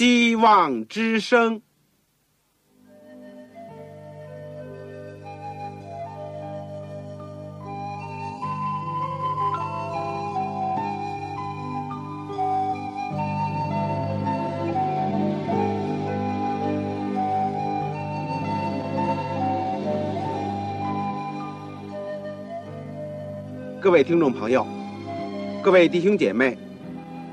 希望之声。各位听众朋友，各位弟兄姐妹，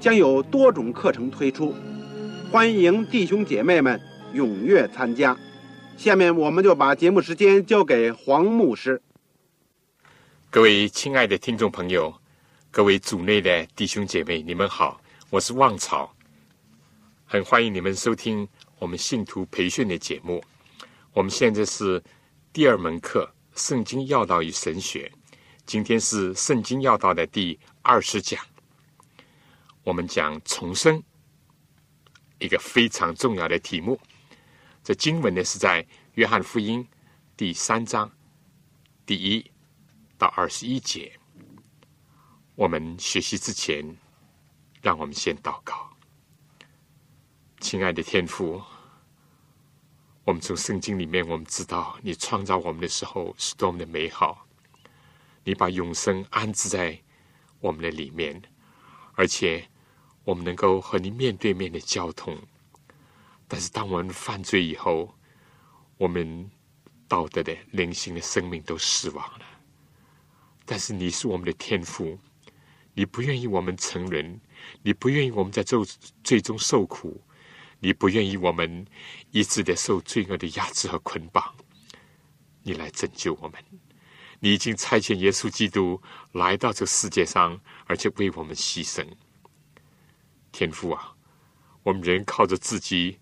将有多种课程推出，欢迎弟兄姐妹们踊跃参加。下面我们就把节目时间交给黄牧师。各位亲爱的听众朋友，各位组内的弟兄姐妹，你们好，我是旺草，很欢迎你们收听我们信徒培训的节目。我们现在是第二门课《圣经要道与神学》。今天是圣经要道的第二十讲，我们讲重生，一个非常重要的题目。这经文呢是在约翰福音第三章第一到二十一节。我们学习之前，让我们先祷告。亲爱的天父，我们从圣经里面我们知道，你创造我们的时候是多么的美好。你把永生安置在我们的里面，而且我们能够和你面对面的交通。但是，当我们犯罪以后，我们道德的、灵性的生命都死亡了。但是，你是我们的天父，你不愿意我们成人，你不愿意我们在最最终受苦，你不愿意我们一直的受罪恶的压制和捆绑，你来拯救我们。你已经差遣耶稣基督来到这世界上，而且为我们牺牲。天父啊，我们人靠着自己，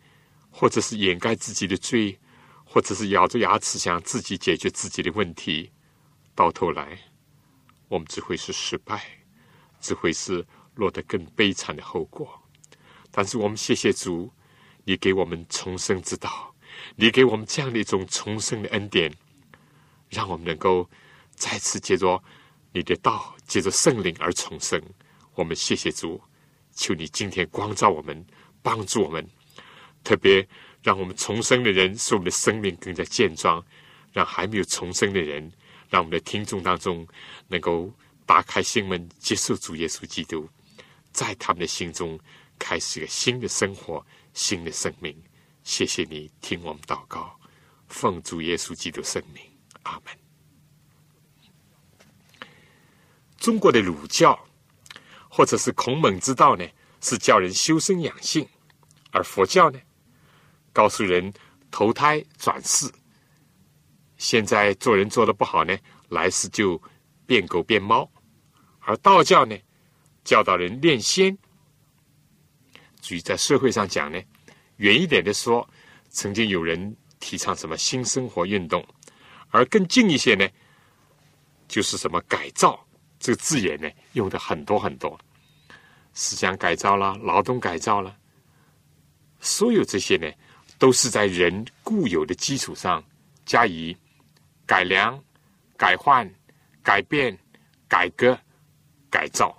或者是掩盖自己的罪，或者是咬着牙齿想自己解决自己的问题，到头来，我们只会是失败，只会是落得更悲惨的后果。但是我们谢谢主，你给我们重生之道，你给我们这样的一种重生的恩典，让我们能够。再次借着你的道，借着圣灵而重生。我们谢谢主，求你今天光照我们，帮助我们，特别让我们重生的人使我们的生命更加健壮，让还没有重生的人，让我们的听众当中能够打开心门，接受主耶稣基督，在他们的心中开始一个新的生活、新的生命。谢谢你听我们祷告，奉主耶稣基督圣名，阿门。中国的儒教，或者是孔孟之道呢，是教人修身养性；而佛教呢，告诉人投胎转世。现在做人做的不好呢，来世就变狗变猫；而道教呢，教导人练仙。至于在社会上讲呢，远一点的说，曾经有人提倡什么新生活运动；而更近一些呢，就是什么改造。这个字眼呢，用的很多很多，思想改造啦，劳动改造啦，所有这些呢，都是在人固有的基础上加以改良、改换、改变、改革、改造。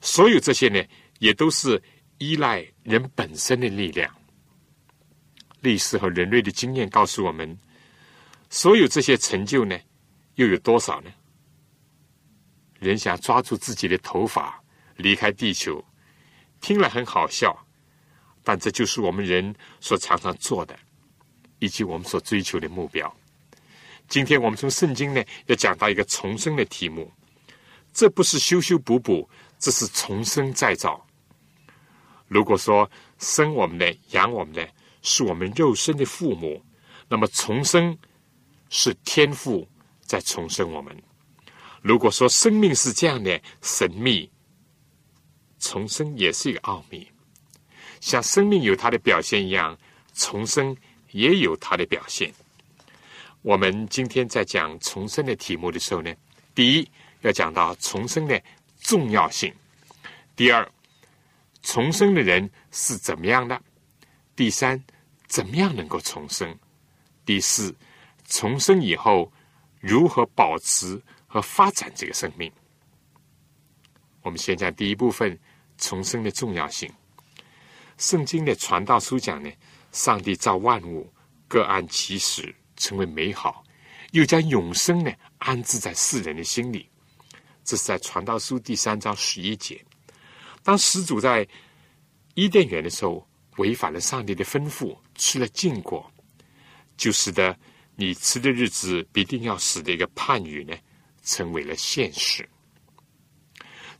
所有这些呢，也都是依赖人本身的力量。历史和人类的经验告诉我们，所有这些成就呢，又有多少呢？人想抓住自己的头发离开地球，听了很好笑，但这就是我们人所常常做的，以及我们所追求的目标。今天我们从圣经呢要讲到一个重生的题目，这不是修修补补，这是重生再造。如果说生我们的、养我们的是我们肉身的父母，那么重生是天父在重生我们。如果说生命是这样的神秘，重生也是一个奥秘。像生命有它的表现一样，重生也有它的表现。我们今天在讲重生的题目的时候呢，第一要讲到重生的重要性；第二，重生的人是怎么样的；第三，怎么样能够重生；第四，重生以后如何保持和发展这个生命。我们先讲第一部分重生的重要性。圣经的传道书讲呢，上帝造万物各按其时。成为美好，又将永生呢安置在世人的心里。这是在传道书第三章十一节。当始祖在伊甸园的时候，违反了上帝的吩咐，吃了禁果，就使得你吃的日子必定要死的一个判语呢，成为了现实。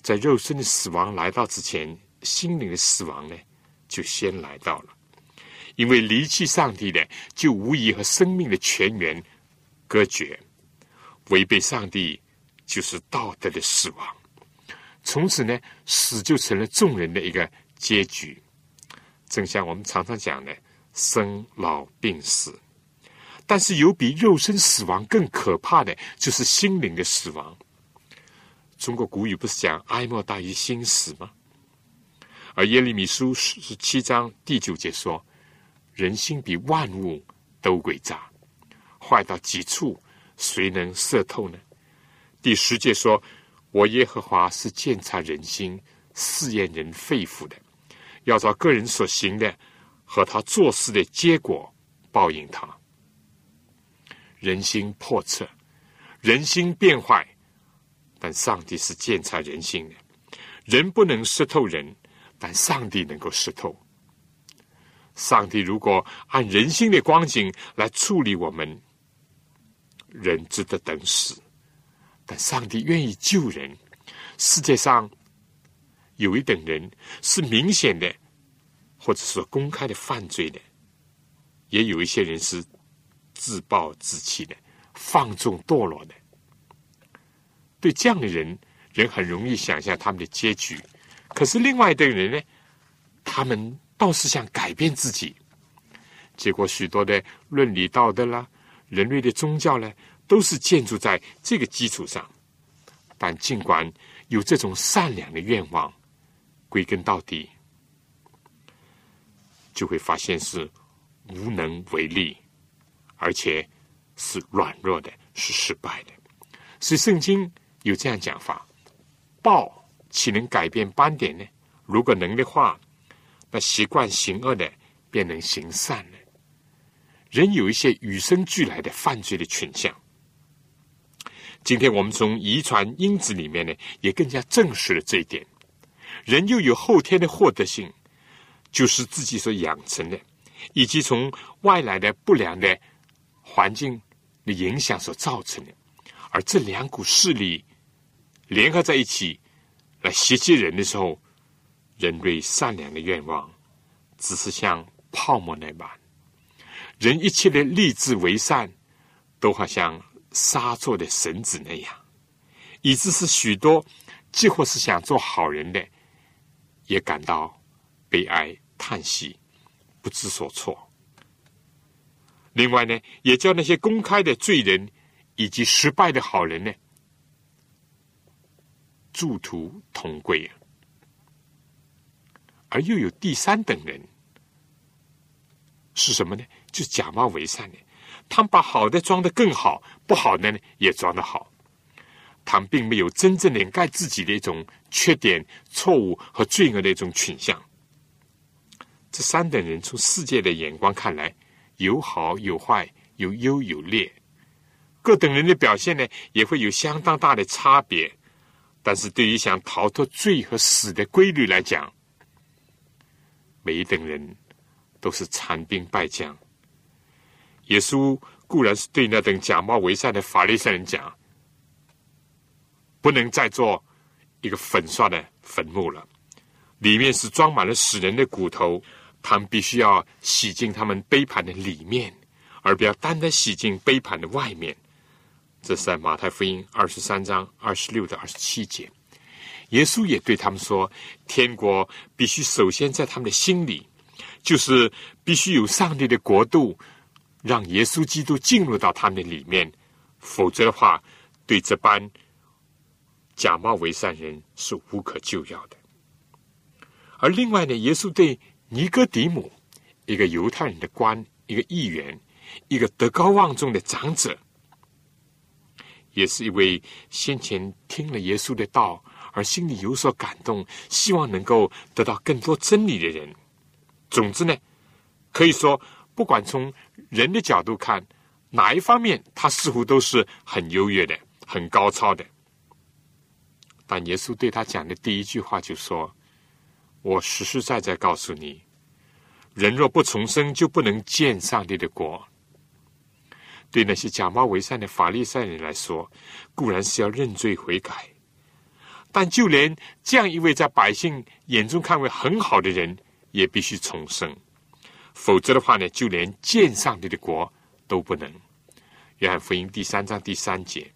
在肉身的死亡来到之前，心灵的死亡呢，就先来到了。因为离弃上帝的，就无疑和生命的泉源隔绝；违背上帝，就是道德的死亡。从此呢，死就成了众人的一个结局。正像我们常常讲的，生老病死。但是有比肉身死亡更可怕的，就是心灵的死亡。中国古语不是讲“哀莫大于心死”吗？而耶利米书十七章第九节说。人心比万物都诡诈，坏到极处，谁能测透呢？第十节说：“我耶和华是鉴察人心、试验人肺腑的，要照个人所行的和他做事的结果报应他。”人心叵测，人心变坏，但上帝是鉴察人心的。人不能识透人，但上帝能够识透。上帝如果按人心的光景来处理我们，人值得等死；但上帝愿意救人。世界上有一等人是明显的，或者说公开的犯罪的；也有一些人是自暴自弃的、放纵堕落的。对这样的人，人很容易想象他们的结局。可是另外一等人呢，他们。倒是想改变自己，结果许多的伦理道德啦，人类的宗教呢，都是建筑在这个基础上。但尽管有这种善良的愿望，归根到底，就会发现是无能为力，而且是软弱的，是失败的。所以圣经有这样讲法：报岂能改变斑点呢？如果能的话。那习惯行恶的，便能行善了。人有一些与生俱来的犯罪的倾向。今天我们从遗传因子里面呢，也更加证实了这一点。人又有后天的获得性，就是自己所养成的，以及从外来的不良的环境的影响所造成的。而这两股势力联合在一起来袭击人的时候。人类善良的愿望，只是像泡沫那般；人一切的立志为善，都好像沙做的绳子那样，以致是许多几乎是想做好人的，也感到悲哀叹息，不知所措。另外呢，也叫那些公开的罪人以及失败的好人呢，殊途同归啊。而又有第三等人，是什么呢？就假冒伪善的。他们把好的装得更好，不好的呢也装得好。他们并没有真正掩盖自己的一种缺点、错误和罪恶的一种倾向。这三等人从世界的眼光看来，有好有坏，有优有劣。各等人的表现呢，也会有相当大的差别。但是对于想逃脱罪和死的规律来讲，每一等人都是残兵败将。耶稣固然是对那等假冒伪善的法利赛人讲：“不能再做一个粉刷的坟墓了，里面是装满了死人的骨头。他们必须要洗净他们杯盘的里面，而不要单单洗净杯盘的外面。”这是在马太福音二十三章二十六到二十七节。耶稣也对他们说：“天国必须首先在他们的心里，就是必须有上帝的国度，让耶稣基督进入到他们的里面，否则的话，对这般假冒为善人是无可救药的。而另外呢，耶稣对尼哥底母，一个犹太人的官，一个议员，一个德高望重的长者，也是一位先前听了耶稣的道而心里有所感动，希望能够得到更多真理的人。总之呢，可以说，不管从人的角度看，哪一方面，他似乎都是很优越的、很高超的。但耶稣对他讲的第一句话就说。我实实在在告诉你，人若不重生，就不能见上帝的国。对那些假冒为善的法利赛人来说，固然是要认罪悔改，但就连这样一位在百姓眼中看为很好的人，也必须重生，否则的话呢，就连见上帝的国都不能。约翰福音第三章第三节，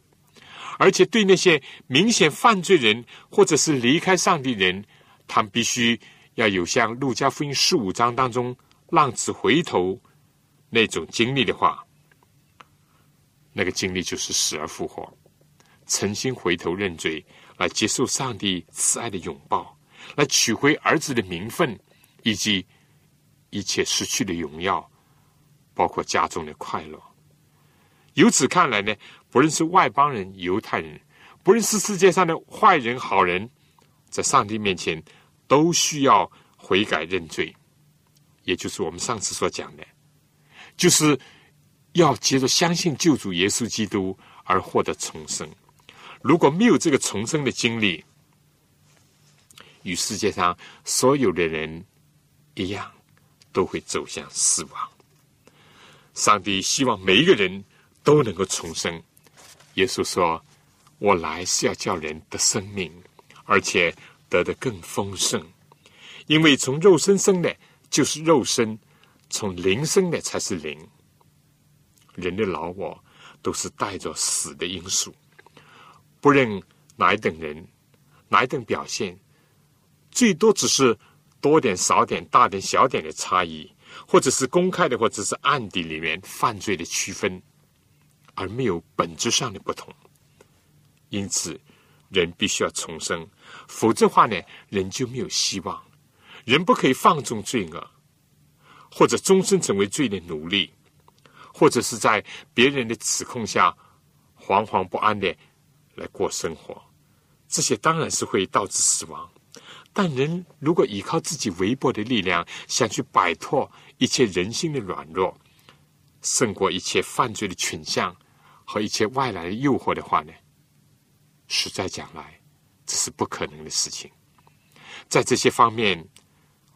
而且对那些明显犯罪人或者是离开上帝人。他们必须要有像路加福音十五章当中浪子回头那种经历的话，那个经历就是死而复活，诚心回头认罪，来接受上帝慈爱的拥抱，来取回儿子的名分，以及一切失去的荣耀，包括家中的快乐。由此看来呢，不论是外邦人、犹太人，不论是世界上的坏人、好人，在上帝面前。都需要悔改认罪，也就是我们上次所讲的，就是要接着相信救主耶稣基督而获得重生。如果没有这个重生的经历，与世界上所有的人一样，都会走向死亡。上帝希望每一个人都能够重生。耶稣说：“我来是要叫人得生命，而且。”得的更丰盛，因为从肉身生的，就是肉身；从灵生的，才是灵。人的老我都是带着死的因素，不论哪一等人，哪一等表现，最多只是多点、少点、大点、小点的差异，或者是公开的，或者是暗地里面犯罪的区分，而没有本质上的不同。因此，人必须要重生。否则话呢，人就没有希望。人不可以放纵罪恶，或者终身成为罪的奴隶，或者是在别人的指控下惶惶不安的来过生活。这些当然是会导致死亡。但人如果依靠自己微薄的力量，想去摆脱一切人性的软弱，胜过一切犯罪的倾向和一切外来的诱惑的话呢，实在讲来。这是不可能的事情。在这些方面，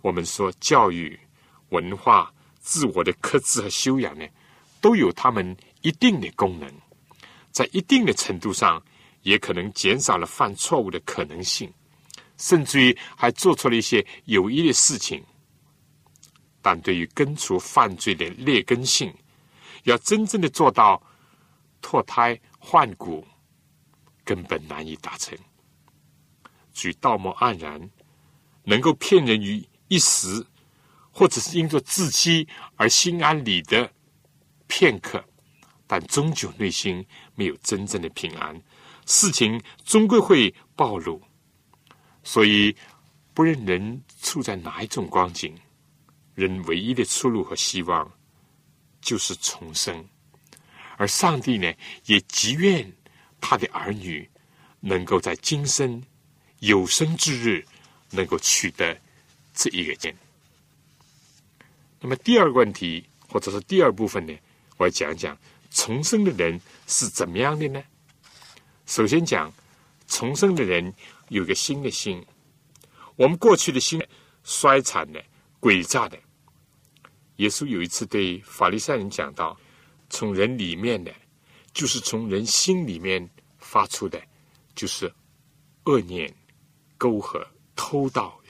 我们说教育、文化、自我的克制和修养呢，都有他们一定的功能，在一定的程度上，也可能减少了犯错误的可能性，甚至于还做出了一些有益的事情。但对于根除犯罪的劣根性，要真正的做到脱胎换骨，根本难以达成。举道貌岸然，能够骗人于一时，或者是因着自欺而心安理得片刻，但终究内心没有真正的平安，事情终归会暴露。所以，不论人处在哪一种光景，人唯一的出路和希望就是重生，而上帝呢，也极愿他的儿女能够在今生。有生之日能够取得这一个件。那么第二个问题，或者是第二部分呢，我要讲讲重生的人是怎么样的呢？首先讲重生的人有个新的心，我们过去的心衰残的、诡诈的。耶稣有一次对法利赛人讲到：从人里面的，就是从人心里面发出的，就是恶念。沟壑、偷盗、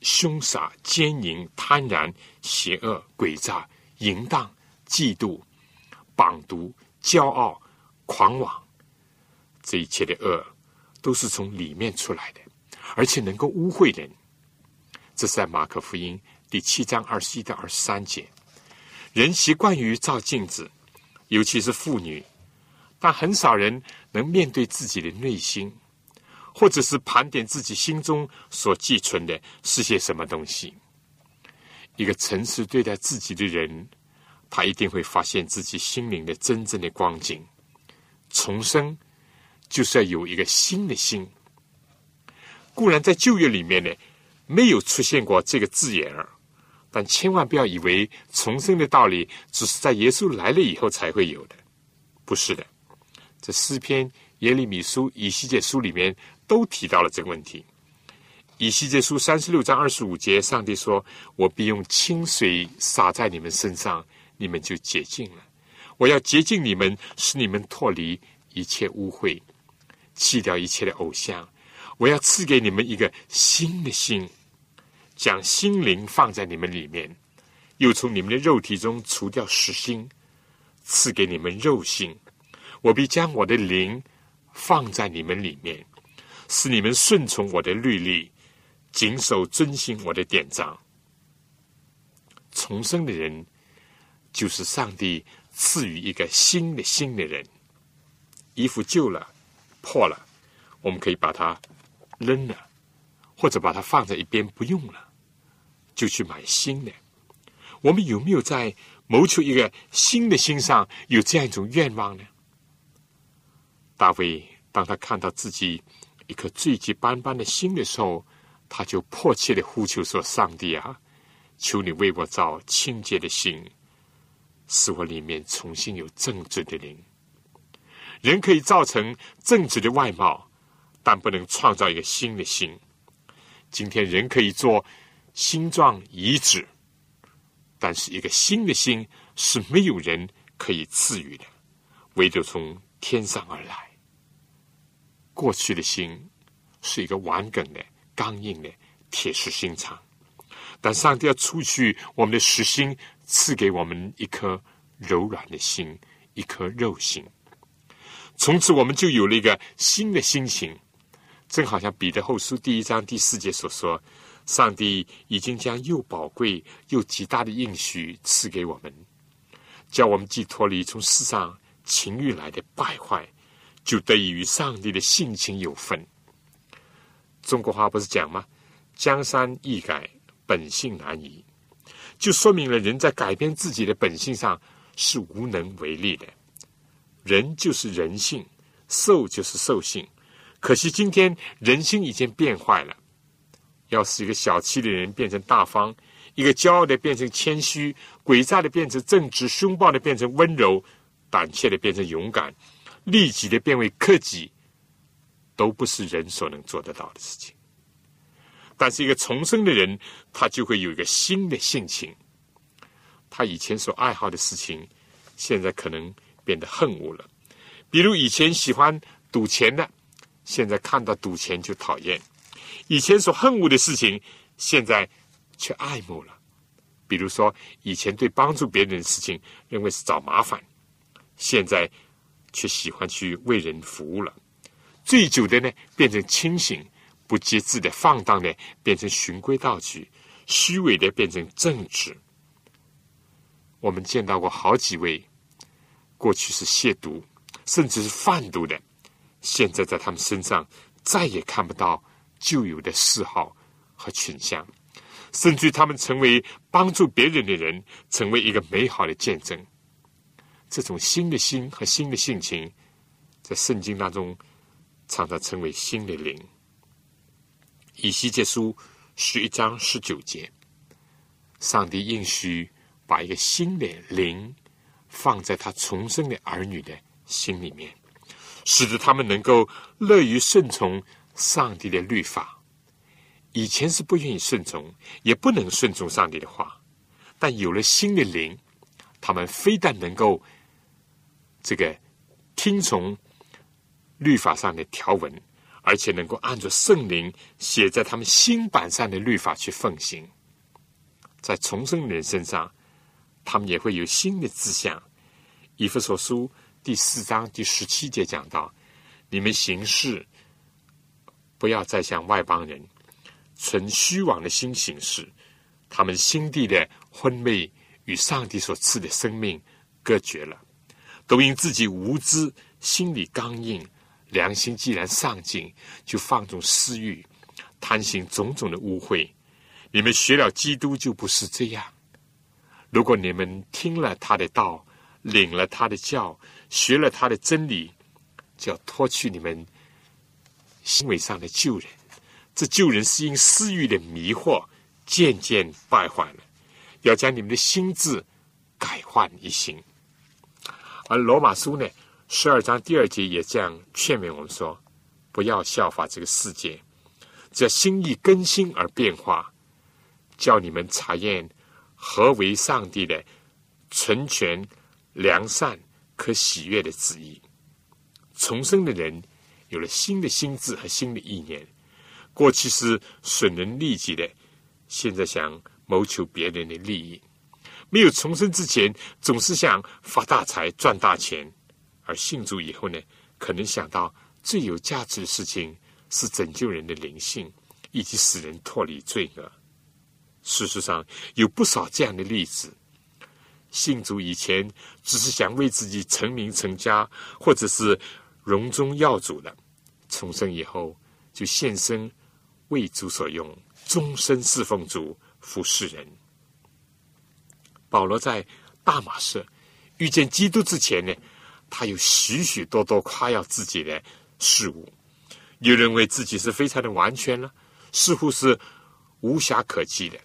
凶杀、奸淫、贪婪、邪恶、诡诈、淫荡、嫉妒、绑毒、骄傲、狂妄，这一切的恶都是从里面出来的，而且能够污秽人。这是在马可福音第七章二十一到二十三节。人习惯于照镜子，尤其是妇女，但很少人能面对自己的内心，或者是盘点自己心中所寄存的是些什么东西。一个诚实对待自己的人，他一定会发现自己心灵的真正的光景。重生就是要有一个新的心。固然在旧约里面呢，没有出现过这个字眼儿。但千万不要以为重生的道理只是在耶稣来了以后才会有的，不是的。这诗篇、耶利米书、以西结书里面都提到了这个问题。以西结书三十六章二十五节，上帝说：“我必用清水洒在你们身上，你们就洁净了。我要洁净你们，使你们脱离一切污秽，弃掉一切的偶像。我要赐给你们一个新的心。”将心灵放在你们里面，又从你们的肉体中除掉实心，赐给你们肉性。我必将我的灵放在你们里面，使你们顺从我的律例，谨守遵行我的典章。重生的人，就是上帝赐予一个新的新的人。衣服旧了、破了，我们可以把它扔了，或者把它放在一边不用了。就去买新的。我们有没有在谋求一个新的心上有这样一种愿望呢？大卫当他看到自己一颗罪迹斑斑的心的时候，他就迫切的呼求说：“上帝啊，求你为我造清洁的心，使我里面重新有正直的灵。人可以造成正直的外貌，但不能创造一个新的心。今天人可以做。”心脏移植，但是一个新的心是没有人可以赐予的，唯独从天上而来。过去的心是一个顽梗的、刚硬的铁石心肠，但上帝要除去我们的实心，赐给我们一颗柔软的心，一颗肉心。从此，我们就有了一个新的心情，正好像彼得后书第一章第四节所说。上帝已经将又宝贵又极大的应许赐给我们，叫我们既脱离从世上情欲来的败坏，就得以与上帝的性情有分。中国话不是讲吗？江山易改，本性难移，就说明了人在改变自己的本性上是无能为力的。人就是人性，兽就是兽性。可惜今天人心已经变坏了。要使一个小气的人变成大方，一个骄傲的变成谦虚，诡诈的变成正直，凶暴的变成温柔，胆怯的变成勇敢，利己的变为克己，都不是人所能做得到的事情。但是一个重生的人，他就会有一个新的性情，他以前所爱好的事情，现在可能变得恨恶了。比如以前喜欢赌钱的，现在看到赌钱就讨厌。以前所恨恶的事情，现在却爱慕了。比如说，以前对帮助别人的事情认为是找麻烦，现在却喜欢去为人服务了。醉酒的呢，变成清醒；不节制的、放荡的，变成循规蹈矩；虚伪的，变成正直。我们见到过好几位，过去是亵渎，甚至是贩毒的，现在在他们身上再也看不到。旧有的嗜好和群向，甚至他们成为帮助别人的人，成为一个美好的见证。这种新的心和新的性情，在圣经当中常常称为新的灵。以西结书十一章十九节，上帝应许把一个新的灵放在他重生的儿女的心里面，使得他们能够乐于顺从。上帝的律法，以前是不愿意顺从，也不能顺从上帝的话。但有了新的灵，他们非但能够这个听从律法上的条文，而且能够按照圣灵写在他们心版上的律法去奉行。在重生人身上，他们也会有新的志向。以弗所书第四章第十七节讲到：你们行事。不要再像外邦人存虚妄的心行事，他们心地的昏昧与上帝所赐的生命隔绝了，都因自己无知、心里刚硬、良心既然丧尽，就放纵私欲，贪行种种的污秽。你们学了基督，就不是这样。如果你们听了他的道，领了他的教，学了他的真理，就要脱去你们行为上的旧人。这旧人是因私欲的迷惑，渐渐败坏了。要将你们的心智改换一新。而罗马书呢，十二章第二节也这样劝勉我们说：不要效法这个世界，只要心意更新而变化。叫你们查验何为上帝的纯全、良善、可喜悦的旨意。重生的人有了新的心智和新的意念，过去是损人利己的，现在想谋求别人的利益。没有重生之前，总是想发大财、赚大钱；而信主以后呢，可能想到最有价值的事情是拯救人的灵性，以及使人脱离罪恶。事实上，有不少这样的例子。信主以前只是想为自己成名成家，或者是荣宗耀祖的；重生以后，就献身为主所用，终身侍奉主，服侍人。保罗在大马士遇见基督之前呢，他有许许多多夸耀自己的事物，又认为自己是非常的完全了，似乎是无暇可击的。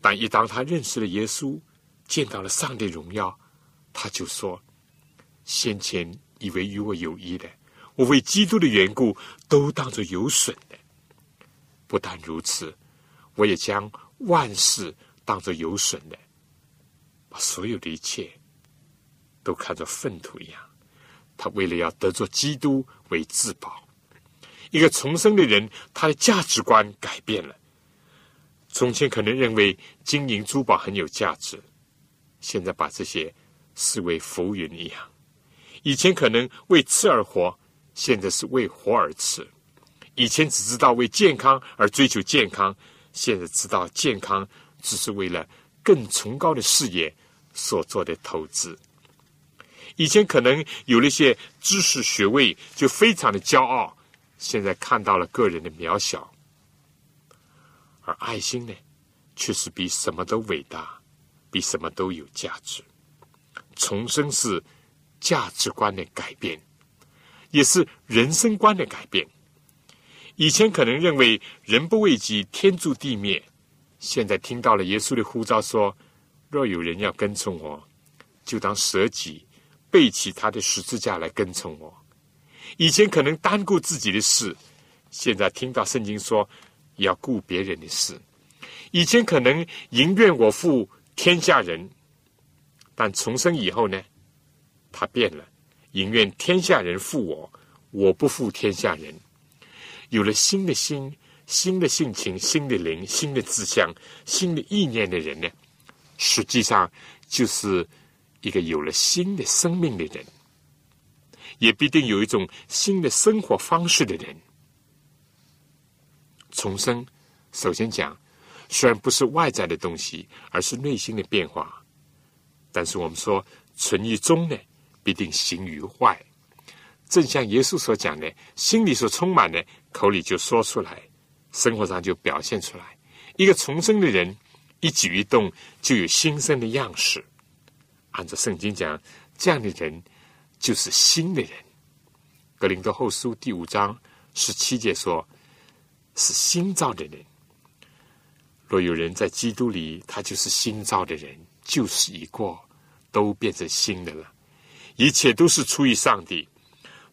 但一当他认识了耶稣，见到了上帝荣耀，他就说：“先前以为与我有益的，我为基督的缘故都当作有损的。不但如此，我也将万事当作有损的，所有的一切都看作粪土一样。他为了要得做基督为至宝，一个重生的人，他的价值观改变了。”从前可能认为金银珠宝很有价值，现在把这些视为浮云一样。以前可能为吃而活，现在是为活而吃。以前只知道为健康而追求健康，现在知道健康只是为了更崇高的事业所做的投资。以前可能有了一些知识学位就非常的骄傲，现在看到了个人的渺小。而爱心呢，却是比什么都伟大，比什么都有价值。重生是价值观的改变，也是人生观的改变。以前可能认为人不为己，天诛地灭，现在听到了耶稣的呼召，说：若有人要跟从我，就当舍己，背起他的十字架来跟从我。以前可能单顾自己的事，现在听到圣经说。要顾别人的事，以前可能宁愿我负天下人，但重生以后呢，他变了，宁愿天下人负我，我不负天下人。有了新的心、新的性情、新的灵、新的志向、新的意念的人呢，实际上就是一个有了新的生命的人，也必定有一种新的生活方式的人。重生，首先讲，虽然不是外在的东西，而是内心的变化。但是我们说，存于中呢，必定行于外。正像耶稣所讲的，心里所充满的，口里就说出来，生活上就表现出来。一个重生的人，一举一动就有新生的样式。按照圣经讲，这样的人就是新的人。格林多后书第五章十七节说。是新造的人。若有人在基督里，他就是新造的人，旧事已过，都变成新的了。一切都是出于上帝，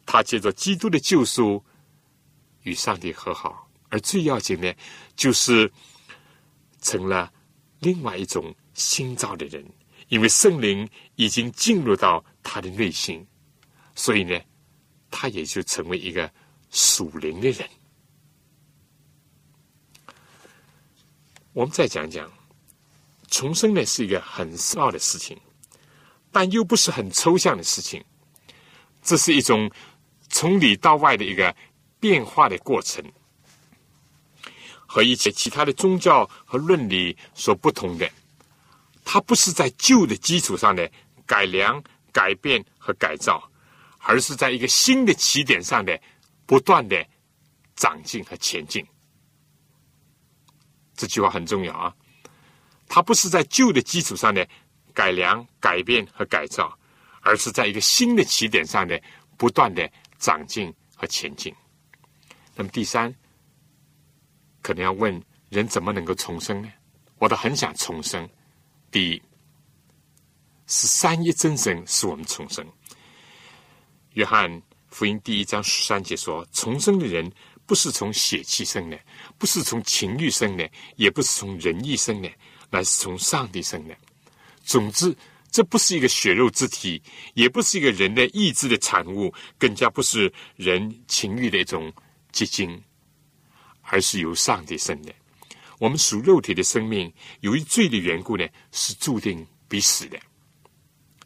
他借着基督的救赎与上帝和好。而最要紧的，就是成了另外一种新造的人，因为圣灵已经进入到他的内心，所以呢，他也就成为一个属灵的人。我们再讲讲，重生呢是一个很深奥的事情，但又不是很抽象的事情。这是一种从里到外的一个变化的过程，和一些其他的宗教和伦理所不同的。它不是在旧的基础上的改良、改变和改造，而是在一个新的起点上的不断的长进和前进。这句话很重要啊！它不是在旧的基础上的改良、改变和改造，而是在一个新的起点上的不断的长进和前进。那么第三，可能要问人怎么能够重生呢？我都很想重生。第一是三一真神使我们重生。约翰福音第一章十三节说：“重生的人不是从血气生的，不是从情欲生的，也不是从人意生的，乃是从上帝生的。总之，这不是一个血肉之体，也不是一个人的意志的产物，更加不是人情欲的一种结晶，而是由上帝生的。”我们属肉体的生命，由于罪的缘故呢，是注定必死的。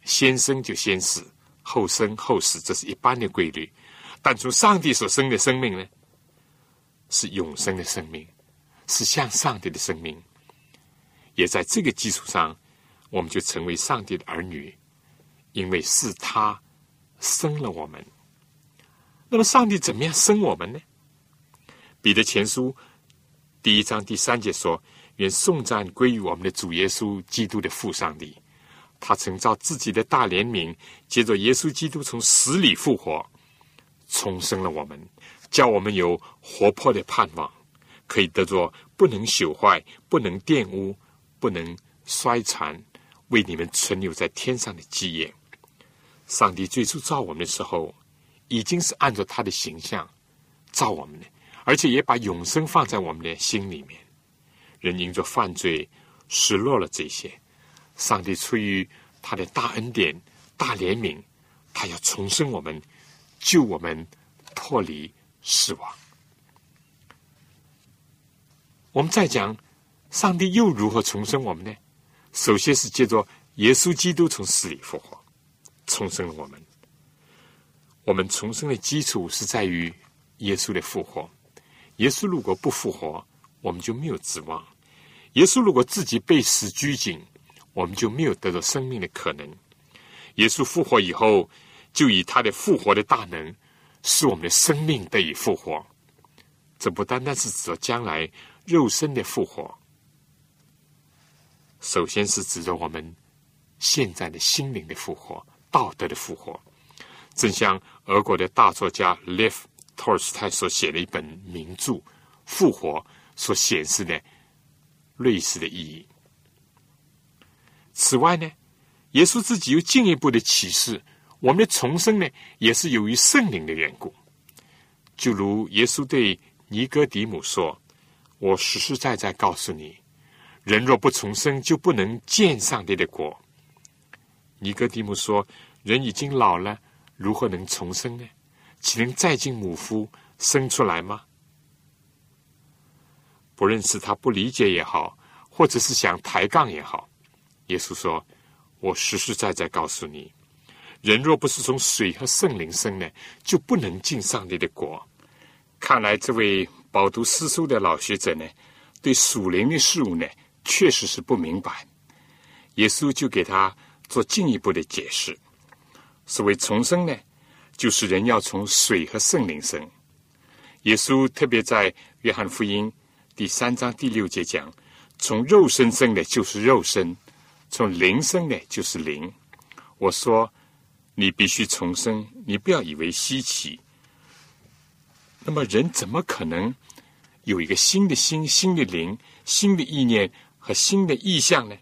先生就先死，后生后死，这是一般的规律。但从上帝所生的生命呢，是永生的生命，是向上帝的生命。也在这个基础上，我们就成为上帝的儿女，因为是他生了我们。那么，上帝怎么样生我们呢？彼得前书。第一章第三节说：“愿颂赞归于我们的主耶稣基督的父上帝，他曾照自己的大怜悯，借着耶稣基督从死里复活，重生了我们，叫我们有活泼的盼望，可以得着不能朽坏、不能玷污、不能衰残，为你们存留在天上的基业。上帝最初造我们的时候，已经是按照他的形象造我们的。”而且也把永生放在我们的心里面。人因着犯罪失落了这些，上帝出于他的大恩典、大怜悯，他要重生我们，救我们脱离死亡。我们再讲，上帝又如何重生我们呢？首先是借着耶稣基督从死里复活，重生了我们。我们重生的基础是在于耶稣的复活。耶稣如果不复活，我们就没有指望；耶稣如果自己被死拘谨，我们就没有得到生命的可能。耶稣复活以后，就以他的复活的大能，使我们的生命得以复活。这不单单是指着将来肉身的复活，首先是指着我们现在的心灵的复活、道德的复活。正像俄国的大作家 Lev。托尔斯泰所写的一本名著《复活》所显示的类似的意义。此外呢，耶稣自己又进一步的启示，我们的重生呢，也是由于圣灵的缘故。就如耶稣对尼哥底母说：“我实实在在告诉你，人若不重生，就不能见上帝的国。”尼哥底母说：“人已经老了，如何能重生呢？”岂能再进母腹生出来吗？不认识他，不理解也好，或者是想抬杠也好，耶稣说：“我实实在在告诉你，人若不是从水和圣灵生呢，就不能进上帝的国。”看来这位饱读诗书的老学者呢，对属灵的事物呢，确实是不明白。耶稣就给他做进一步的解释：所谓重生呢？就是人要从水和圣灵生。耶稣特别在约翰福音第三章第六节讲：从肉身生的，就是肉身；从灵生的，就是灵。我说，你必须重生，你不要以为稀奇。那么，人怎么可能有一个新的心、新的灵、新的意念和新的意向呢？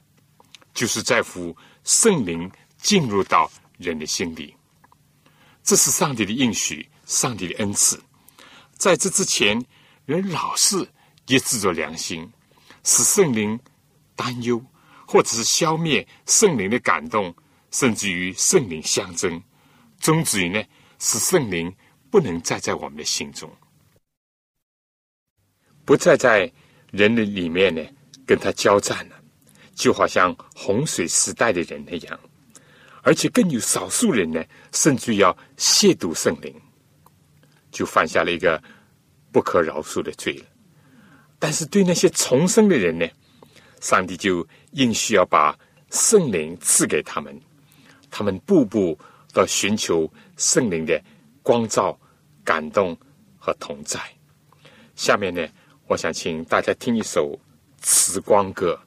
就是在乎圣灵进入到人的心里。这是上帝的应许，上帝的恩赐。在这之前，人老是抑制着良心，使圣灵担忧，或者是消灭圣灵的感动，甚至于圣灵相争，终止于呢，使圣灵不能再在我们的心中，不再在人的里面呢，跟他交战了，就好像洪水时代的人那样。而且更有少数人呢，甚至要亵渎圣灵，就犯下了一个不可饶恕的罪了。但是对那些重生的人呢，上帝就应需要把圣灵赐给他们，他们步步都寻求圣灵的光照、感动和同在。下面呢，我想请大家听一首《慈光歌》。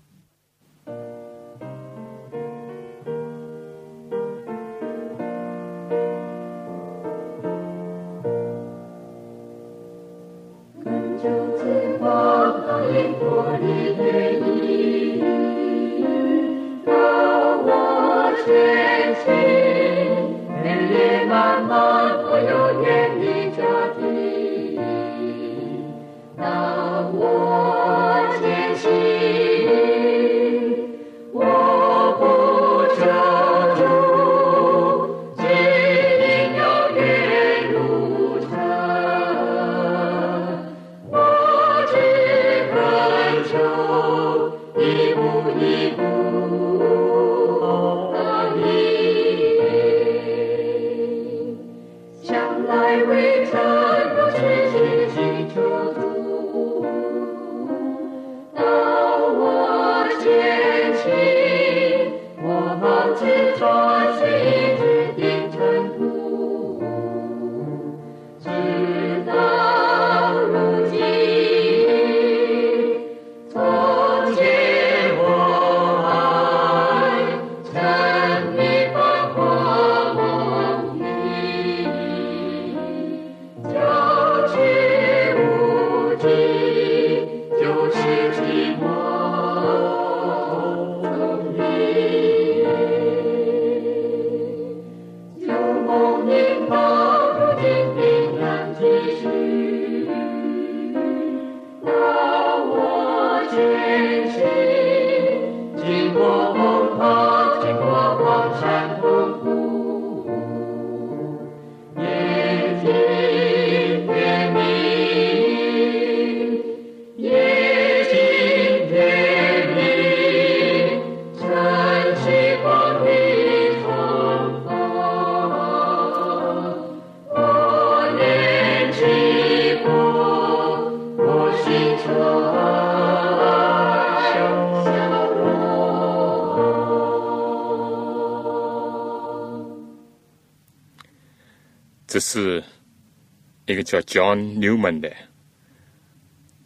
叫 John Newman 的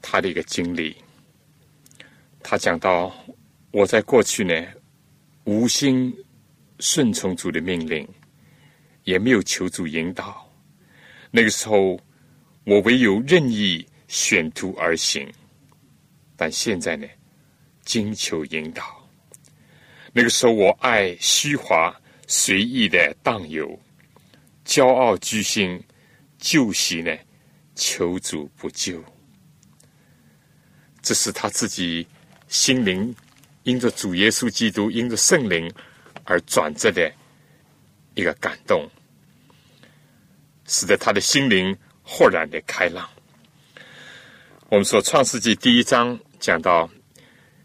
他的一个经历。他讲到，我在过去呢，无心顺从主的命令，也没有求主引导。那个时候，我唯有任意选途而行。但现在呢，经求引导。那个时候，我爱虚华随意的荡游。骄傲居心，救习呢？求主不救，这是他自己心灵因着主耶稣基督，因着圣灵而转折的一个感动，使得他的心灵豁然的开朗。我们说《创世纪》第一章讲到，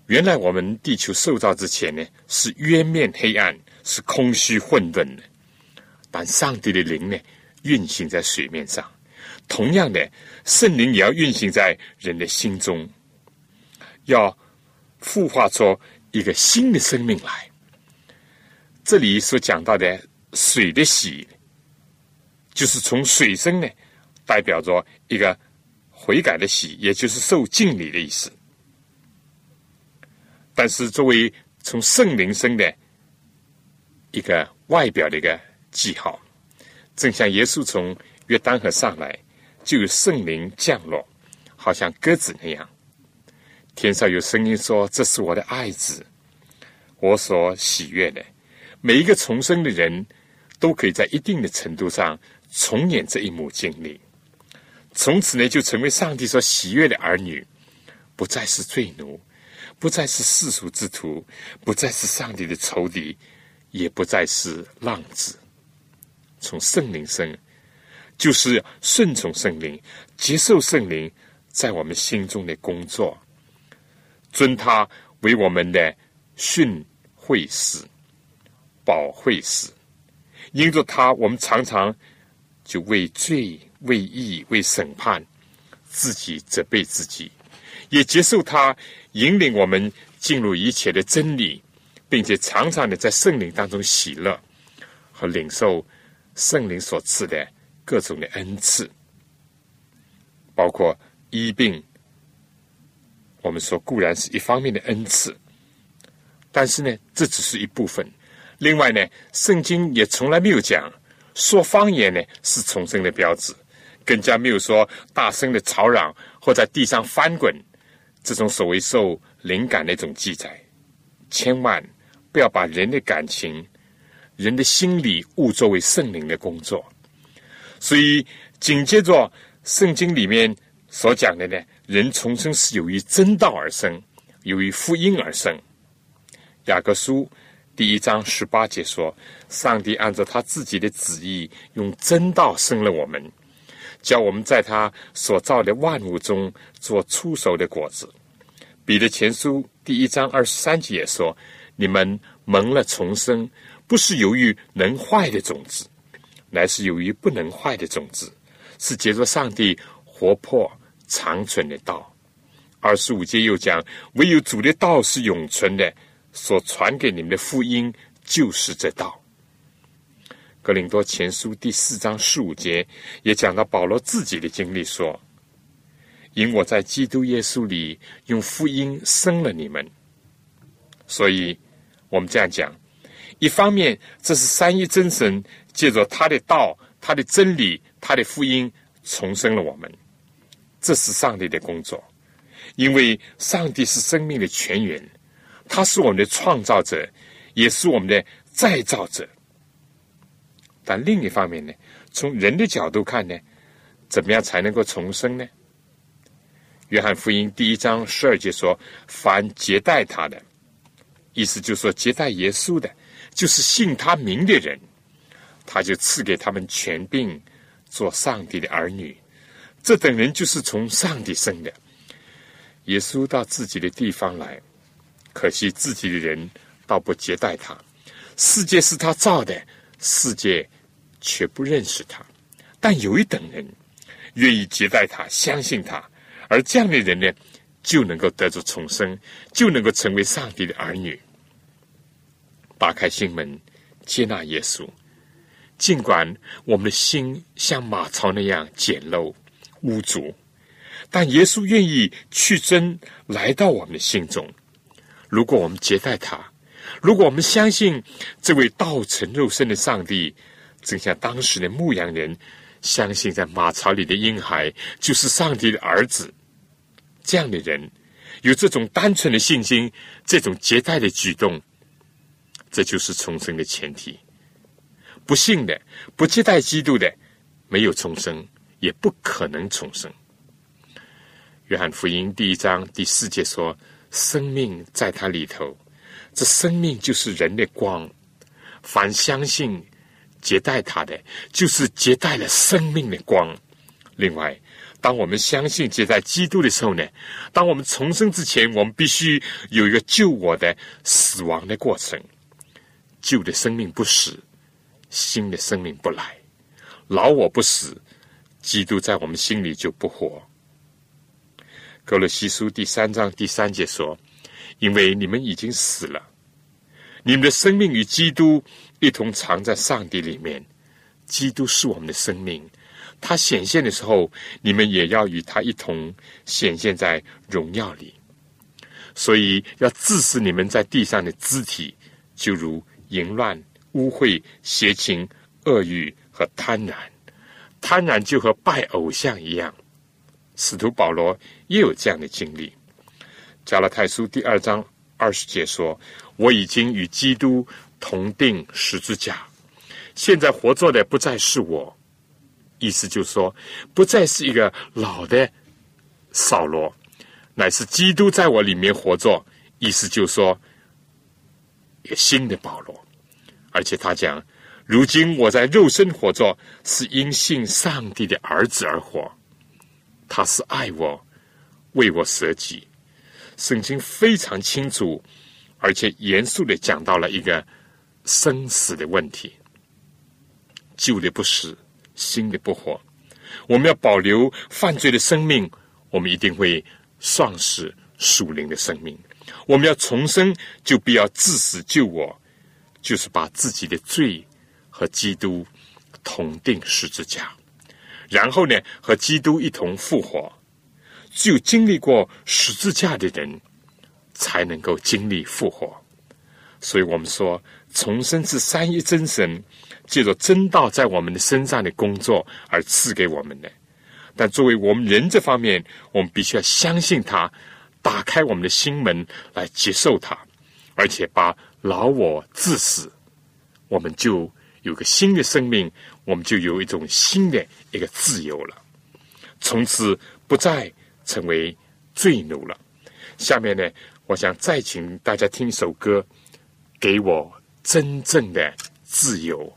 原来我们地球受造之前呢，是渊面黑暗，是空虚混沌的。但上帝的灵呢，运行在水面上；同样的，圣灵也要运行在人的心中，要孵化出一个新的生命来。这里所讲到的水的洗，就是从水生呢，代表着一个悔改的洗，也就是受敬礼的意思。但是作为从圣灵生的一个外表的一个。记号，正像耶稣从约旦河上来，就有圣灵降落，好像鸽子那样。天上有声音说：“这是我的爱子，我所喜悦的。”每一个重生的人都可以在一定的程度上重演这一幕经历，从此呢，就成为上帝所喜悦的儿女，不再是罪奴，不再是世俗之徒，不再是上帝的仇敌，也不再是浪子。从圣灵生，就是顺从圣灵，接受圣灵在我们心中的工作，尊他为我们的训会师、保会师。因着他，我们常常就为罪、为义、为审判自己责备自己；也接受他引领我们进入一切的真理，并且常常的在圣灵当中喜乐和领受圣灵所赐的各种的恩赐，包括医病。我们说固然是一方面的恩赐，但是呢，这只是一部分。另外呢，圣经也从来没有讲说方言呢是重生的标志，更加没有说大声的吵嚷或在地上翻滚这种所谓受灵感的一种记载。千万不要把人的感情、人的心理误作为圣灵的工作。所以紧接着圣经里面所讲的呢，人重生是由于真道而生，由于福音而生。雅各书。第一章十八节说：“上帝按照他自己的旨意，用真道生了我们，叫我们在他所造的万物中做出手的果子。”彼得前书第一章二十三节也说：“你们蒙了重生，不是由于能坏的种子，乃是由于不能坏的种子，是结着上帝活泼长存的道。”二十五节又讲：“唯有主的道是永存的。”所传给你们的福音就是这道。格林多前书第四章十五节也讲到保罗自己的经历，说：“因我在基督耶稣里用福音生了你们。”所以，我们这样讲：一方面，这是三一真神借着他的道、他的真理、他的福音重生了我们，这是上帝的工作，因为上帝是生命的泉源。他是我们的创造者，也是我们的再造者。但另一方面呢，从人的角度看呢，怎么样才能够重生呢？约翰福音第一章十二节说：“凡接待他的，意思就是说接待耶稣的，就是信他名的人，他就赐给他们权柄，做上帝的儿女。这等人就是从上帝生的。耶稣到自己的地方来。”可惜自己的人倒不接待他，世界是他造的，世界却不认识他。但有一等人愿意接待他，相信他，而这样的人呢，就能够得着重生，就能够成为上帝的儿女。打开心门，接纳耶稣。尽管我们的心像马槽那样简陋污浊，但耶稣愿意去真来到我们的心中。如果我们接待他，如果我们相信这位道成肉身的上帝，正像当时的牧羊人相信在马槽里的婴孩就是上帝的儿子，这样的人有这种单纯的信心，这种接待的举动，这就是重生的前提。不信的、不接待基督的，没有重生，也不可能重生。约翰福音第一章第四节说。生命在他里头，这生命就是人的光。凡相信接待他的，就是接待了生命的光。另外，当我们相信接待基督的时候呢，当我们重生之前，我们必须有一个救我的死亡的过程。旧的生命不死，新的生命不来。老我不死，基督在我们心里就不活。格罗西书第三章第三节说：“因为你们已经死了，你们的生命与基督一同藏在上帝里面。基督是我们的生命，他显现的时候，你们也要与他一同显现在荣耀里。所以要致死你们在地上的肢体，就如淫乱、污秽、邪情、恶欲和贪婪。贪婪就和拜偶像一样。”使徒保罗也有这样的经历，《加拉太书》第二章二十节说：“我已经与基督同定十字架，现在活着的不再是我。”意思就说，不再是一个老的扫罗，乃是基督在我里面活着。意思就说，一个新的保罗。而且他讲：“如今我在肉身活着，是因信上帝的儿子而活。”他是爱我，为我舍己。圣经非常清楚，而且严肃的讲到了一个生死的问题：旧的不死，新的不活。我们要保留犯罪的生命，我们一定会丧失属灵的生命。我们要重生，就必要致死救我，就是把自己的罪和基督同定十字架，然后呢，和基督一同复活。只有经历过十字架的人，才能够经历复活。所以我们说，重生是三一真神借着真道在我们的身上的工作而赐给我们的。但作为我们人这方面，我们必须要相信他，打开我们的心门来接受它，而且把老我致死，我们就有个新的生命，我们就有一种新的一个自由了，从此不再成为罪奴了。下面呢，我想再请大家听一首歌。给我真正的自由。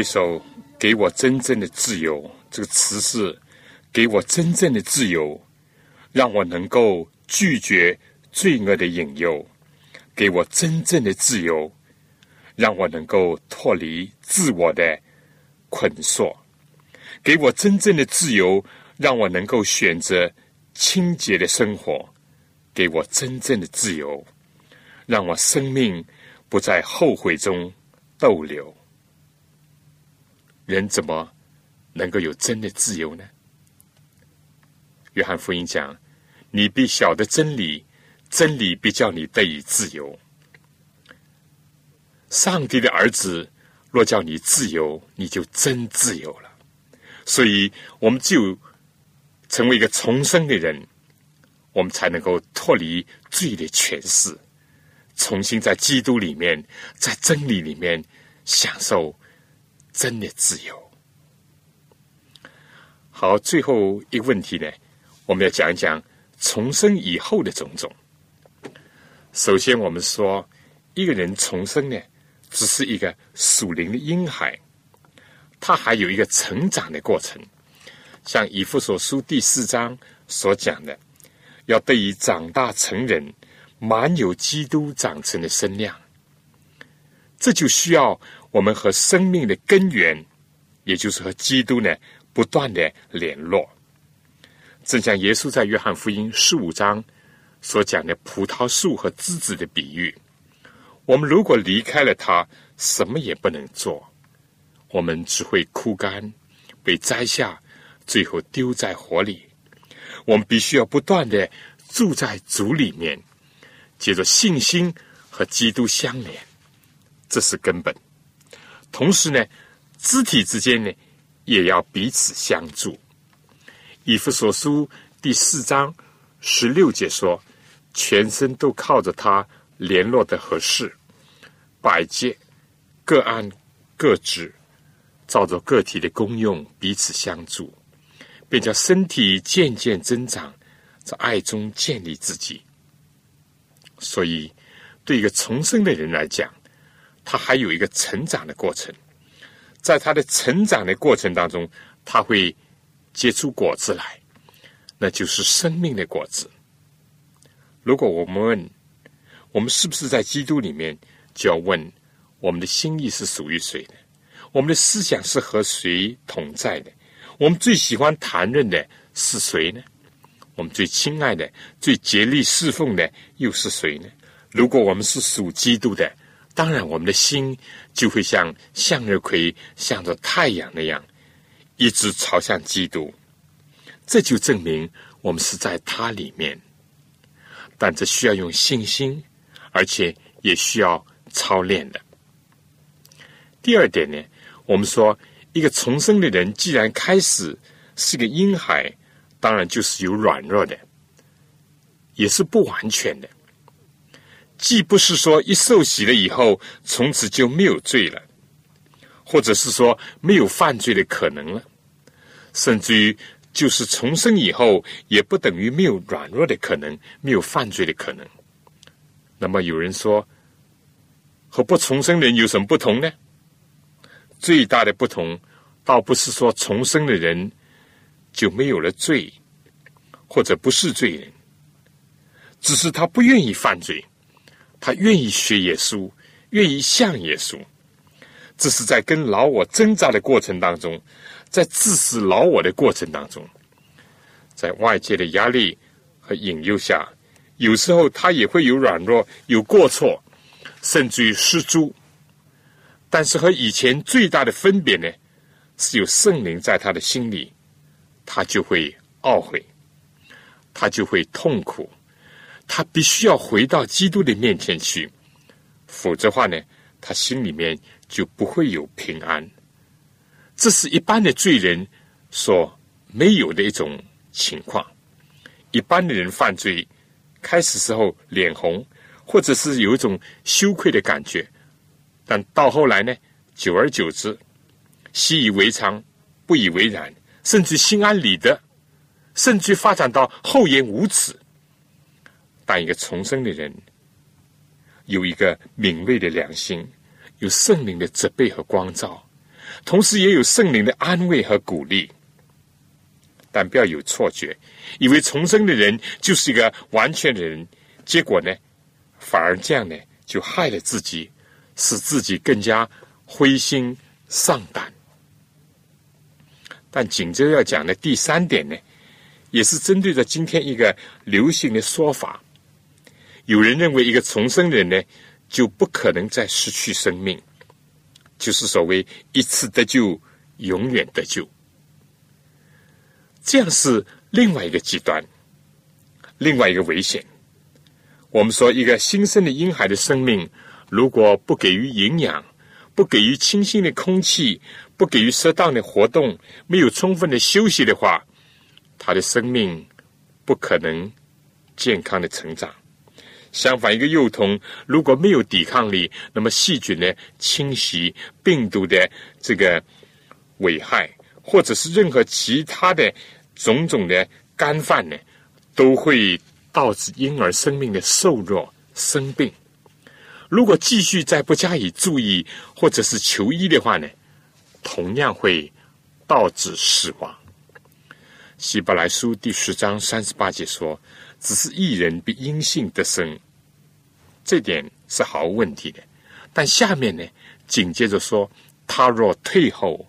这首“给我真正的自由”这个词是“给我真正的自由”，让我能够拒绝罪恶的引诱；给我真正的自由，让我能够脱离自我的捆锁；给我真正的自由，让我能够选择清洁的生活；给我真正的自由，让我生命不在后悔中逗留。人怎么能够有真的自由呢？约翰福音讲：“你必晓得真理，真理必叫你得以自由。”上帝的儿子若叫你自由，你就真自由了。所以，我们只有成为一个重生的人，我们才能够脱离罪的权势，重新在基督里面，在真理里面享受真的自由。好，最后一个问题呢，我们要讲一讲重生以后的种种。首先，我们说一个人重生呢，只是一个属灵的婴孩，他还有一个成长的过程。像以弗所书第四章所讲的，要得以长大成人，满有基督长成的身量。这就需要我们和生命的根源，也就是和基督呢，不断的联络。正像耶稣在约翰福音十五章。所讲的葡萄树和枝子的比喻，我们如果离开了它，什么也不能做，我们只会枯干，被摘下，最后丢在火里。我们必须要不断的住在主里面，借着信心和基督相连，这是根本。同时呢，肢体之间呢，也要彼此相助。以弗所书第四章十六节说。全身都靠着它联络的合适，百节各按各职，照着个体的功用彼此相助，便叫身体渐渐增长，在爱中建立自己。所以，对一个重生的人来讲，他还有一个成长的过程，在他的成长的过程当中，他会结出果子来，那就是生命的果子。如果我们问我们是不是在基督里面，就要问我们的心意是属于谁的？我们的思想是和谁同在的？我们最喜欢谈论的是谁呢？我们最亲爱的、最竭力侍奉的又是谁呢？如果我们是属基督的，当然我们的心就会像向日葵向着太阳那样，一直朝向基督。这就证明我们是在他里面。但这需要用信心，而且也需要操练的。第二点呢，我们说一个重生的人，既然开始是个婴孩，当然就是有软弱的，也是不完全的。既不是说一受洗了以后，从此就没有罪了，或者是说没有犯罪的可能了，甚至于。就是重生以后，也不等于没有软弱的可能，没有犯罪的可能。那么有人说，和不重生的人有什么不同呢？最大的不同，倒不是说重生的人就没有了罪，或者不是罪人，只是他不愿意犯罪，他愿意学耶稣，愿意像耶稣。这是在跟老我挣扎的过程当中。在致死老我的过程当中，在外界的压力和引诱下，有时候他也会有软弱、有过错，甚至于失足。但是和以前最大的分别呢，是有圣灵在他的心里，他就会懊悔，他就会痛苦，他必须要回到基督的面前去，否则话呢，他心里面就不会有平安。这是一般的罪人所没有的一种情况。一般的人犯罪，开始时候脸红，或者是有一种羞愧的感觉，但到后来呢，久而久之，习以为常，不以为然，甚至心安理得，甚至发展到厚颜无耻。但一个重生的人，有一个敏锐的良心，有圣灵的责备和光照。同时也有圣灵的安慰和鼓励，但不要有错觉，以为重生的人就是一个完全的人，结果呢，反而这样呢，就害了自己，使自己更加灰心丧胆。但紧接着要讲的第三点呢，也是针对着今天一个流行的说法，有人认为一个重生的人呢，就不可能再失去生命。就是所谓一次得救，永远得救，这样是另外一个极端，另外一个危险。我们说，一个新生的婴孩的生命，如果不给予营养，不不给予清新的空气，不给予适当的活动，没有充分的休息的话，他的生命不可能健康的成长。相反，一个幼童如果没有抵抗力，那么细菌的侵袭、病毒的这个危害，或者是任何其他的种种的干犯呢，都会导致婴儿生命的瘦弱、生病。如果继续再不加以注意，或者是求医的话呢，同样会导致死亡。希伯来书第十章三十八节说。只是一人比阴性得生，这点是毫无问题的。但下面呢，紧接着说，他若退后，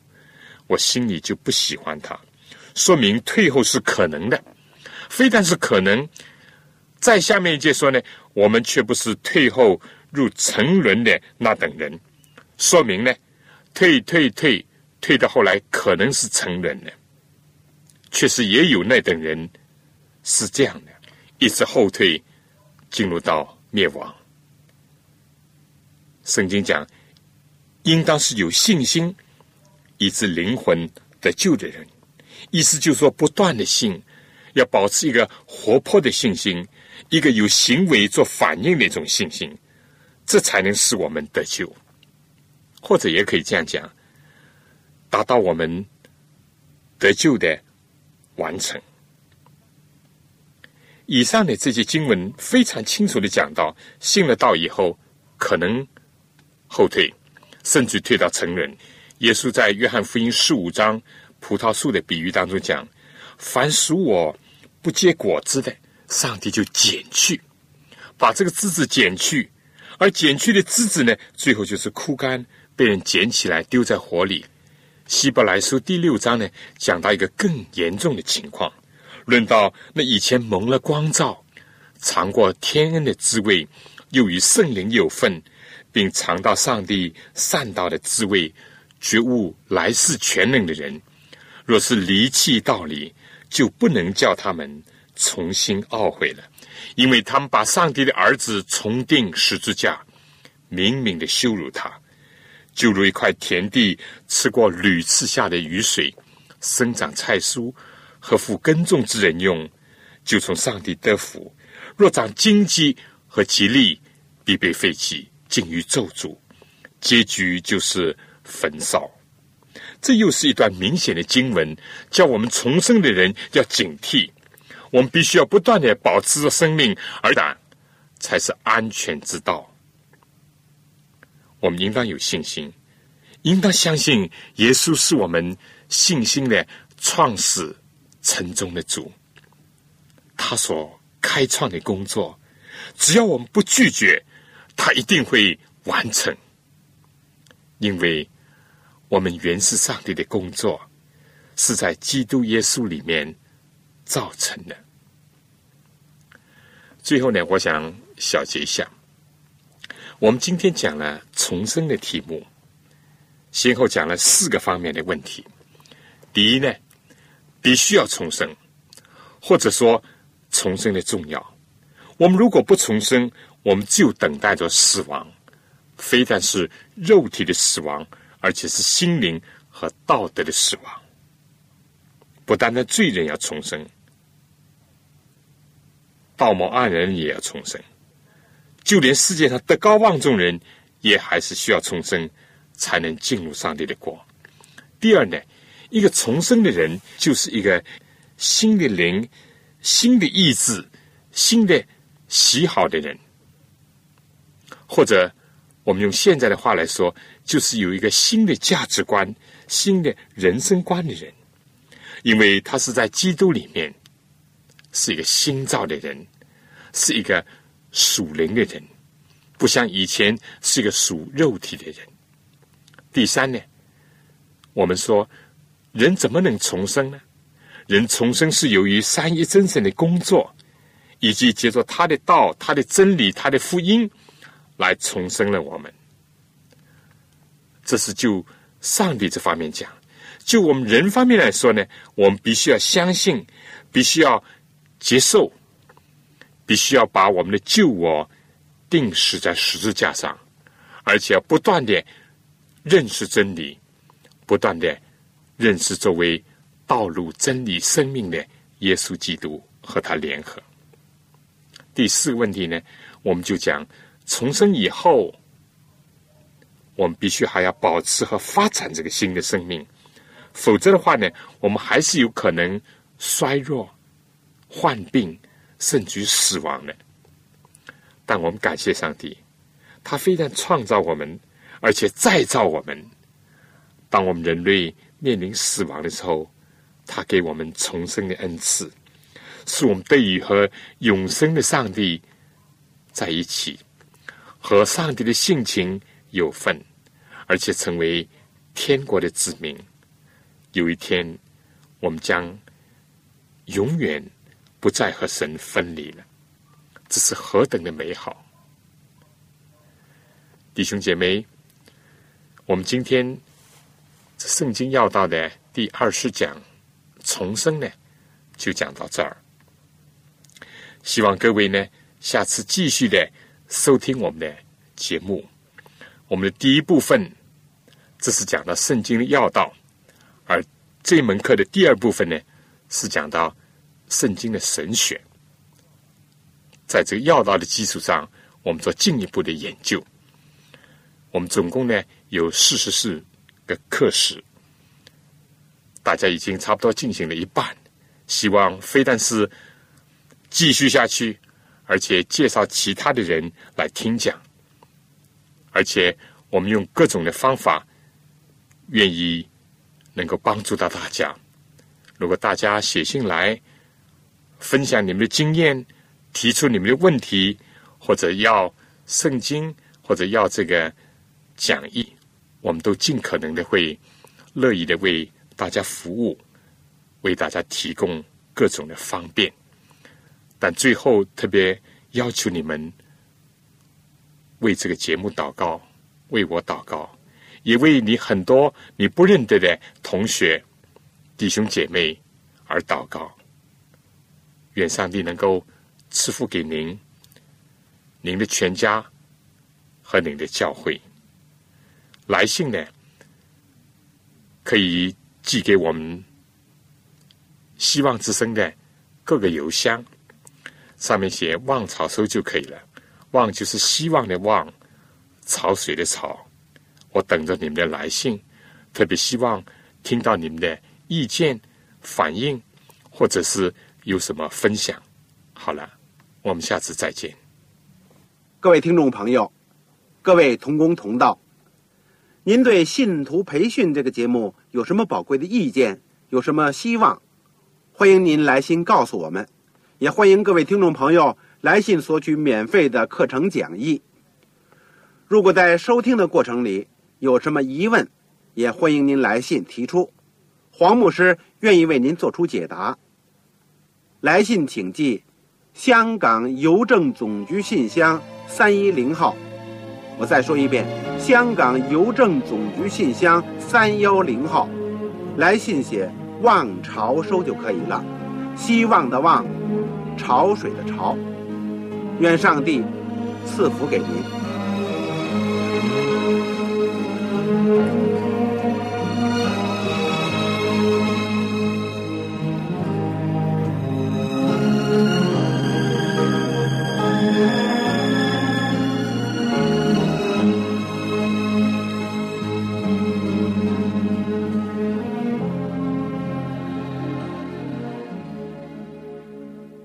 我心里就不喜欢他，说明退后是可能的，非但是可能。再下面一节说呢，我们却不是退后入沉沦的那等人，说明呢，退退退退到后来可能是沉沦的，确实也有那等人是这样的。一直后退，进入到灭亡。圣经讲，应当是有信心，以致灵魂得救的人。意思就是说，不断的信，要保持一个活泼的信心，一个有行为做反应的一种信心，这才能使我们得救。或者也可以这样讲，达到我们得救的完成。以上的这些经文非常清楚的讲到，信了道以后可能后退，甚至退到成人。耶稣在约翰福音十五章葡萄树的比喻当中讲：“凡属我不结果子的，上帝就剪去，把这个枝子剪去，而剪去的枝子呢，最后就是枯干，被人捡起来丢在火里。”希伯来书第六章呢，讲到一个更严重的情况。论到那以前蒙了光照、尝过天恩的滋味，又与圣灵有份，并尝到上帝善道的滋味，觉悟来世全能的人，若是离弃道理，就不能叫他们重新懊悔了，因为他们把上帝的儿子重定十字架，明明的羞辱他，就如一块田地吃过屡次下的雨水，生长菜蔬。和负耕种之人用，就从上帝得福；若长荆棘和吉利，必被废弃，尽于咒诅，结局就是焚烧。这又是一段明显的经文，叫我们重生的人要警惕。我们必须要不断的保持着生命，而然才是安全之道。我们应当有信心，应当相信耶稣是我们信心的创始。城中的主，他所开创的工作，只要我们不拒绝，他一定会完成。因为我们原是上帝的工作，是在基督耶稣里面造成的。最后呢，我想小结一下，我们今天讲了重生的题目，先后讲了四个方面的问题。第一呢。必须要重生，或者说重生的重要。我们如果不重生，我们就等待着死亡，非但是肉体的死亡，而且是心灵和道德的死亡。不单单罪人要重生，道貌岸然也要重生，就连世界上德高望重人，也还是需要重生，才能进入上帝的国。第二呢？一个重生的人，就是一个新的灵、新的意志、新的喜好的人，或者我们用现在的话来说，就是有一个新的价值观、新的人生观的人，因为他是在基督里面是一个新造的人，是一个属灵的人，不像以前是一个属肉体的人。第三呢，我们说。人怎么能重生呢？人重生是由于三一真神的工作，以及接着他的道、他的真理、他的福音来重生了我们。这是就上帝这方面讲；就我们人方面来说呢，我们必须要相信，必须要接受，必须要把我们的救我定死在十字架上，而且要不断的认识真理，不断的认识作为道路、真理、生命的耶稣基督和他联合。第四个问题呢，我们就讲重生以后，我们必须还要保持和发展这个新的生命，否则的话呢，我们还是有可能衰弱、患病，甚至死亡的。但我们感谢上帝，他非但创造我们，而且再造我们。当我们人类面临死亡的时候，他给我们重生的恩赐。是我们得以和永生的上帝在一起，和上帝的性情有份，而且成为天国的子民。有一天，我们将永远不再和神分离了。这是何等的美好！弟兄姐妹，我们今天圣经要道的第二十讲重生呢，就讲到这儿。希望各位呢，下次继续的收听我们的节目。我们的第一部分，这是讲到圣经的要道；而这门课的第二部分呢，是讲到圣经的神选。在这个要道的基础上，我们做进一步的研究。我们总共呢有四十四个课时，大家已经差不多进行了一半。希望非但是。继续下去，而且介绍其他的人来听讲，而且我们用各种的方法，愿意能够帮助到大家。如果大家写信来分享你们的经验，提出你们的问题，或者要圣经，或者要这个讲义，我们都尽可能的会乐意的为大家服务，为大家提供各种的方便。但最后特别要求你们为这个节目祷告，为我祷告，也为你很多你不认得的同学、弟兄姐妹而祷告。愿上帝能够赐福给您、您的全家和您的教会。来信呢，可以寄给我们希望之声的各个邮箱。上面写“望草收”就可以了，“望”就是希望的“望”，潮水的“潮”。我等着你们的来信，特别希望听到你们的意见、反应，或者是有什么分享。好了，我们下次再见。各位听众朋友，各位同工同道，您对信徒培训这个节目有什么宝贵的意见？有什么希望？欢迎您来信告诉我们。也欢迎各位听众朋友来信索取免费的课程讲义。如果在收听的过程里有什么疑问，也欢迎您来信提出，黄牧师愿意为您做出解答。来信请寄香港邮政总局信箱三一零号。我再说一遍，香港邮政总局信箱三幺零号。来信写“望潮收”就可以了，希望的望。潮水的潮，愿上帝赐福给您。